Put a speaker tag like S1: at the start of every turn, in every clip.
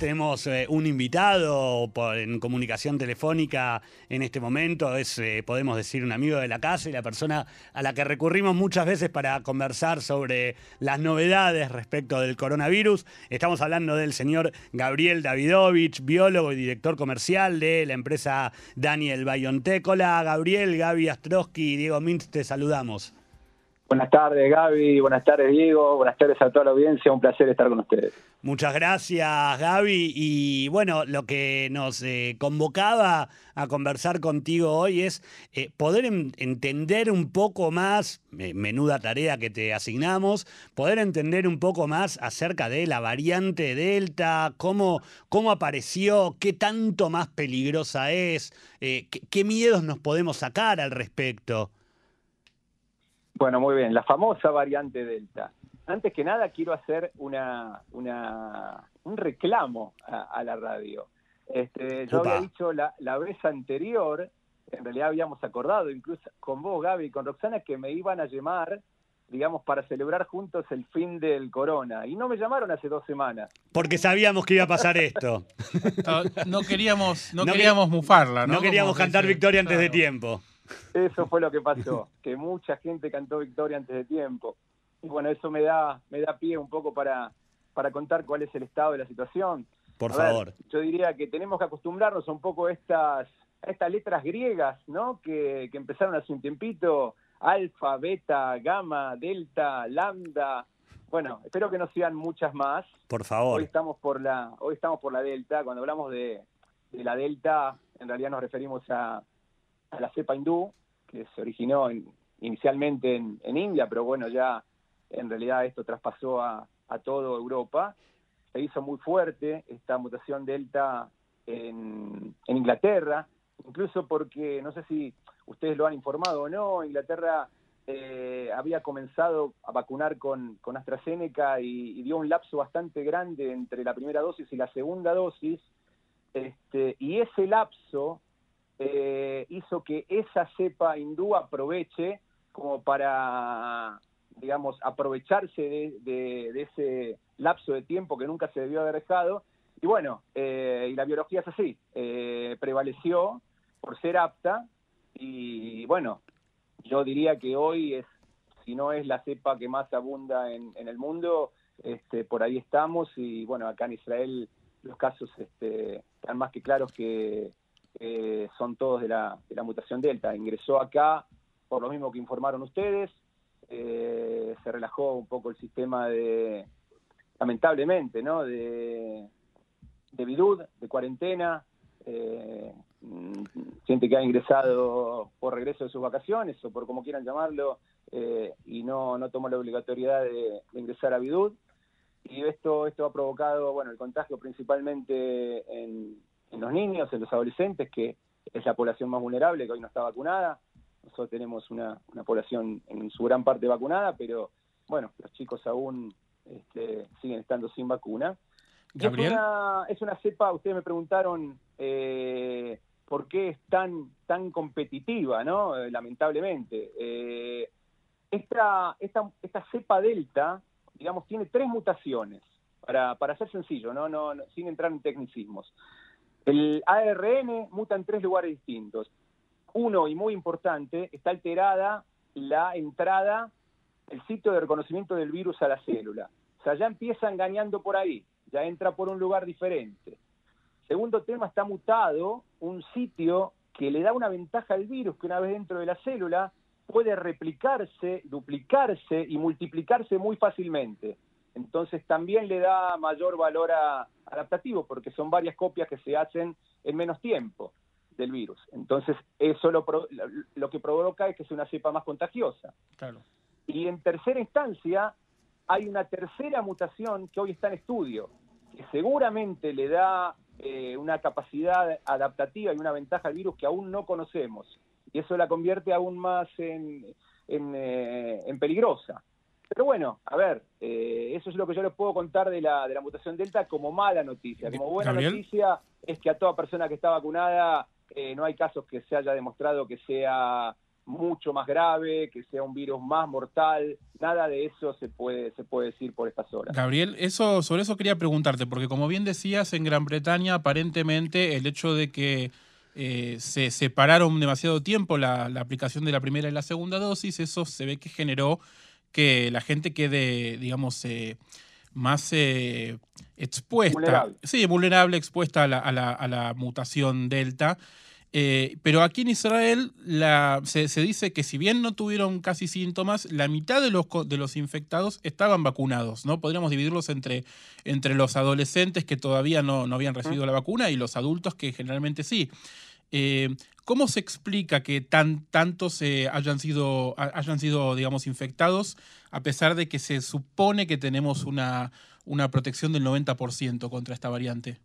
S1: Tenemos eh, un invitado en comunicación telefónica en este momento, es, eh, podemos decir, un amigo de la casa y la persona a la que recurrimos muchas veces para conversar sobre las novedades respecto del coronavirus. Estamos hablando del señor Gabriel Davidovich, biólogo y director comercial de la empresa Daniel BioNTech. Hola Gabriel, Gaby Astrosky y Diego Mintz, te saludamos.
S2: Buenas tardes, Gaby. Buenas tardes, Diego. Buenas tardes a toda la audiencia. Un placer estar con ustedes.
S1: Muchas gracias, Gaby. Y bueno, lo que nos eh, convocaba a conversar contigo hoy es eh, poder en- entender un poco más, menuda tarea que te asignamos, poder entender un poco más acerca de la variante Delta, cómo, cómo apareció, qué tanto más peligrosa es, eh, qué miedos nos podemos sacar al respecto.
S2: Bueno, muy bien. La famosa variante Delta. Antes que nada, quiero hacer una, una, un reclamo a, a la radio. Este, yo había dicho la, la vez anterior, en realidad habíamos acordado, incluso con vos, Gaby, y con Roxana, que me iban a llamar, digamos, para celebrar juntos el fin del corona. Y no me llamaron hace dos semanas.
S1: Porque sabíamos que iba a pasar esto.
S3: No, no queríamos, no,
S1: No
S3: queríamos mufarla, ¿no?
S1: No queríamos
S3: Como que
S1: cantar victoria antes de tiempo.
S2: Eso fue lo que pasó, que mucha gente cantó victoria antes de tiempo. Y bueno, eso me da, me da pie un poco para, para contar cuál es el estado de la situación.
S1: Por
S2: ver,
S1: favor.
S2: yo diría que tenemos que acostumbrarnos un poco a estas, a estas letras griegas, ¿no? Que, que empezaron hace un tiempito, alfa, beta, gamma, delta, lambda. Bueno, espero que no sean muchas más.
S1: Por
S2: Hoy
S1: favor.
S2: estamos por la, hoy estamos por la delta. Cuando hablamos de, de la delta, en realidad nos referimos a, a la cepa hindú, que se originó en- inicialmente en, en India, pero bueno, ya en realidad esto traspasó a, a toda Europa. Se hizo muy fuerte esta mutación delta en, Inglaterra, incluso porque, no sé si ustedes lo han informado o no, Inglaterra eh, había comenzado a vacunar con, AstraZeneca y, y dio un lapso bastante grande entre la primera dosis y la segunda dosis, este, y ese lapso eh, hizo que esa cepa hindú aproveche como para, digamos, aprovecharse de, ese lapso de tiempo que nunca se debió haber dejado. Y bueno, eh, y la biología es así, eh, prevaleció por ser apta y bueno, yo diría que hoy es, si no es la cepa que más abunda en, el mundo, este, por ahí estamos y bueno, acá en Israel los casos este, están más que claros que son todos de la, de la mutación delta. Ingresó acá por lo mismo que informaron ustedes, eh, se relajó un poco el sistema de, lamentablemente, ¿no? De, de de cuarentena, eh, gente que ha ingresado por regreso de sus vacaciones o por como quieran llamarlo, eh, y no, no tomó la obligatoriedad de, ingresar a bidud. Y esto, esto ha provocado, bueno, el contagio principalmente en, en los niños, en los adolescentes, que es la población más vulnerable, que hoy no está vacunada. Nosotros tenemos una, una población en su gran parte vacunada, pero bueno, los chicos aún este, siguen estando sin vacuna.
S3: Gabriel.
S2: Es una, es una cepa, ustedes me preguntaron eh, por qué es tan, tan competitiva, ¿no? Eh, lamentablemente. Eh, esta, esta, esta cepa delta, digamos, tiene tres mutaciones, para, para ser sencillo, ¿no? No, no- sin entrar en tecnicismos. El ARN muta en tres lugares distintos. Uno, y muy importante, está alterada la entrada, el sitio de reconocimiento del virus a la célula. O sea, ya empieza engañando por ahí, ya entra por un lugar diferente. Segundo tema, está mutado un sitio que le da una ventaja al virus que una vez dentro de la célula puede replicarse, duplicarse y multiplicarse muy fácilmente. Entonces también le da mayor valor adaptativo porque son varias copias que se hacen en menos tiempo del virus. Entonces eso lo, lo que provoca es que es una cepa más contagiosa.
S3: Claro.
S2: Y en tercera instancia, hay una tercera mutación que hoy está en estudio, que seguramente le da eh, una capacidad adaptativa y una ventaja al virus que aún no conocemos. Y eso la convierte aún más en, en, eh, en peligrosa. Pero bueno, a ver, eh, eso es lo que yo les puedo contar de la, de la mutación Delta como mala noticia. Como buena
S3: Gabriel.
S2: noticia es que a toda persona que está vacunada eh, no hay casos que se haya demostrado que sea mucho más grave, que sea un virus más mortal, nada de eso se puede, se puede decir por estas horas.
S3: Gabriel, eso, sobre eso quería preguntarte, porque como bien decías, en Gran Bretaña aparentemente el hecho de que eh, se separaron demasiado tiempo la, aplicación de la primera y la segunda dosis, eso se ve que generó que la gente quede, digamos, eh, más expuesta,
S2: vulnerable.
S3: sí, vulnerable, expuesta a la, a la, a la mutación delta. Eh, pero aquí en Israel la, se, se, dice que si bien no tuvieron casi síntomas, la mitad de los, de los infectados estaban vacunados, ¿no? Podríamos dividirlos entre, entre los adolescentes que todavía no, no habían recibido la vacuna y los adultos que generalmente sí. Eh, ¿Cómo se explica que tan, tantos eh, hayan, sido, hayan sido, digamos, infectados a pesar de que se supone que tenemos una, una protección del 90% contra esta variante?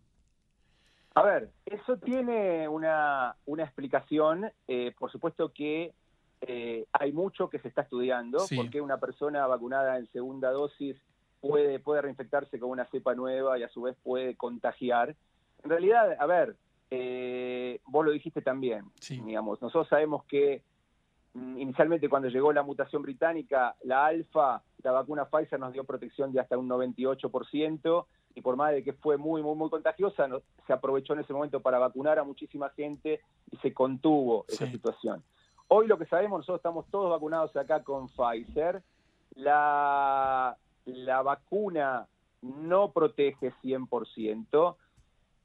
S2: A ver, eso tiene una, una explicación. Eh, por supuesto que eh, hay mucho que se está estudiando,
S3: Sí.
S2: porque una persona vacunada en segunda dosis puede, puede reinfectarse con una cepa nueva y a su vez puede contagiar. En realidad, a ver, eh, vos lo dijiste también,
S3: Sí.
S2: digamos, nosotros sabemos que mm, inicialmente cuando llegó la mutación británica, la alfa, la vacuna Pfizer nos dio protección de hasta un 98%, y por más de que fue muy, muy, muy contagiosa, no- se aprovechó en ese momento para vacunar a muchísima gente y se contuvo esa situación. Hoy lo que sabemos, nosotros estamos todos vacunados acá con Pfizer. La, la vacuna no protege 100%.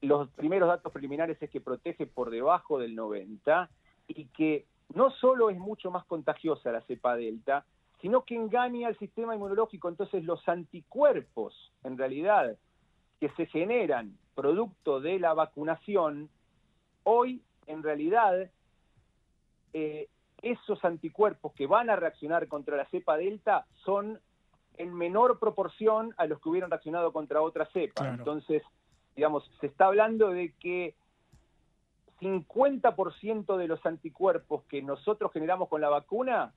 S2: Los primeros datos preliminares es que protege por debajo del 90% y que no solo es mucho más contagiosa la cepa delta, sino que engaña al sistema inmunológico. Entonces los anticuerpos, en realidad, que se generan producto de la vacunación, hoy en realidad eh, esos anticuerpos que van a reaccionar contra la cepa delta son en menor proporción a los que hubieran reaccionado contra otra cepa.
S3: Claro.
S2: Entonces, digamos, se está hablando de que 50% de los anticuerpos que nosotros generamos con la vacuna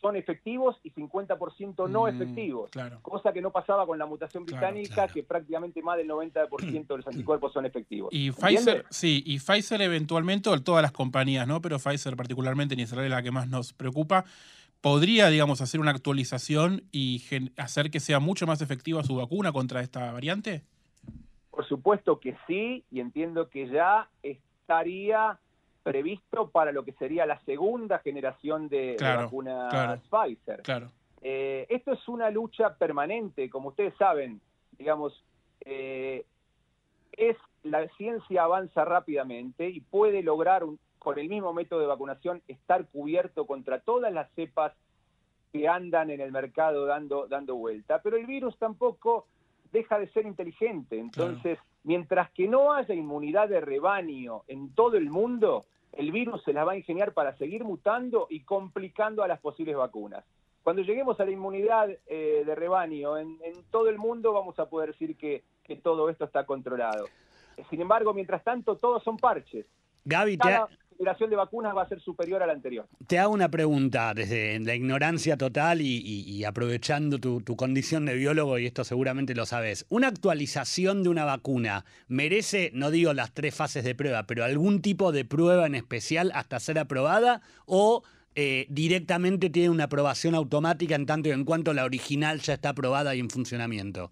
S2: son efectivos y 50% no
S3: Mm,
S2: efectivos.
S3: Claro.
S2: Cosa que no pasaba con la mutación británica,
S1: claro.
S2: que prácticamente más del 90% de los anticuerpos son efectivos.
S3: Y. Pfizer, sí, y Pfizer eventualmente, o todas las compañías, ¿no? Pero Pfizer particularmente en Israel es la que más nos preocupa, podría, digamos, hacer una actualización y hacer que sea mucho más efectiva su vacuna contra esta variante.
S2: Por supuesto que sí, y entiendo que ya estaría previsto para lo que sería la segunda generación de, vacunas
S3: claro.
S2: Pfizer.
S3: Claro.
S2: Eh, esto es una lucha permanente, como ustedes saben, digamos, eh, es la ciencia avanza rápidamente y puede lograr un- con el mismo método de vacunación estar cubierto contra todas las cepas que andan en el mercado dando, dando vuelta, pero el virus tampoco deja de ser inteligente. Entonces, mientras que no haya inmunidad de rebaño en todo el mundo, el virus se las va a ingeniar para seguir mutando y complicando a las posibles vacunas. Cuando lleguemos a la inmunidad eh, de rebaño en, en todo el mundo, vamos a poder decir que, que todo esto está controlado. Sin embargo, mientras tanto, todos son parches.
S1: Gaby, te,
S2: Cada generación de vacunas va a ser superior a la anterior.
S1: te hago una pregunta desde la ignorancia total y, y- y aprovechando tu, tu condición de biólogo, y esto seguramente lo sabes. ¿Una actualización de una vacuna merece, no digo las tres fases de prueba, pero algún tipo de prueba en especial hasta ser aprobada o eh, directamente tiene una aprobación automática en tanto y en cuanto la original ya está aprobada y en funcionamiento?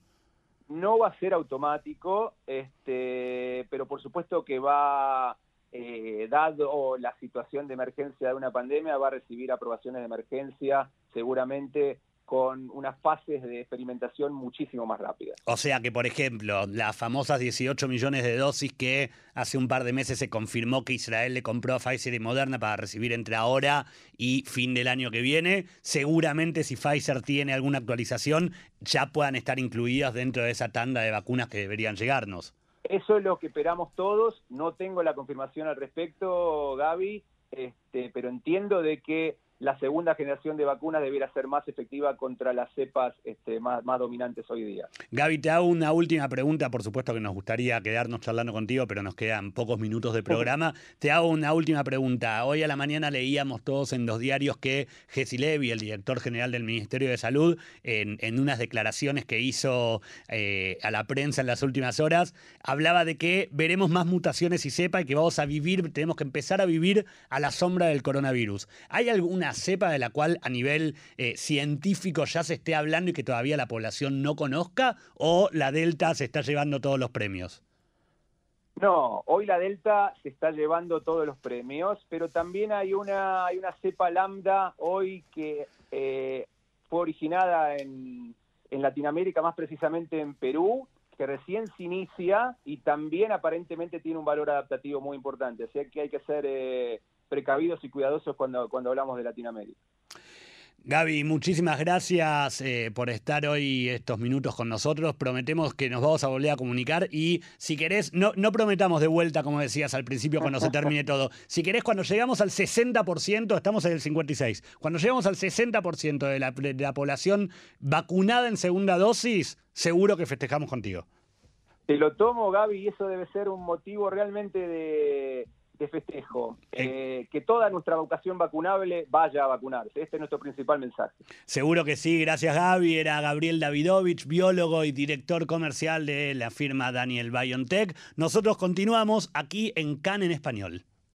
S2: no va a ser automático, este, pero por supuesto que va, eh, dado la situación de emergencia de una pandemia, va a recibir aprobaciones de emergencia seguramente con unas fases de experimentación muchísimo más rápidas.
S1: O sea que, por ejemplo, las famosas 18 millones de dosis que hace un par de meses se confirmó que Israel le compró a Pfizer y Moderna para recibir entre ahora y fin del año que viene, seguramente si Pfizer tiene alguna actualización, ya puedan estar incluidas dentro de esa tanda de vacunas que deberían llegarnos.
S2: Eso es lo que esperamos todos. No tengo la confirmación al respecto, Gaby, este, pero entiendo de que la segunda generación de vacunas debiera ser más efectiva contra las cepas este, más, más dominantes hoy día.
S1: Gaby, te hago una última pregunta, por supuesto que nos gustaría quedarnos charlando contigo, pero nos quedan pocos minutos de programa. Te hago una última pregunta. Hoy a la mañana leíamos todos en los diarios que Jessy Levy, el director general del Ministerio de Salud, en, en unas declaraciones que hizo eh, a la prensa en las últimas horas, hablaba de que veremos más mutaciones y cepa y que vamos a vivir, tenemos que empezar a vivir a la sombra del coronavirus. ¿Hay alguna cepa de la cual a nivel eh, científico ya se esté hablando y que todavía la población no conozca? ¿O la Delta se está llevando todos los premios?
S2: No, hoy la Delta se está llevando todos los premios, pero también hay una, hay una cepa lambda hoy que eh, fue originada en, en Latinoamérica, más precisamente en Perú, que recién se inicia y también aparentemente tiene un valor adaptativo muy importante. Así que hay que ser precavidos y cuidadosos cuando, cuando hablamos de Latinoamérica.
S1: Gaby, muchísimas gracias eh, por estar hoy estos minutos con nosotros. Prometemos que nos vamos a volver a comunicar y si querés, no, no prometamos de vuelta, como decías al principio, cuando se termine todo. Si querés, cuando llegamos al 60%, estamos en el 56, cuando llegamos al 60% de la, de la población vacunada en segunda dosis, seguro que festejamos contigo.
S2: Te lo tomo, Gaby, y eso debe ser un motivo realmente de de festejo, eh, que toda nuestra vocación vacunable vaya a vacunarse. Este es nuestro principal mensaje.
S1: Seguro que sí, gracias Gaby. Era Gabriel Davidovich, biólogo y director comercial de la firma Daniel BioNTech. Nosotros continuamos aquí en CAN en español.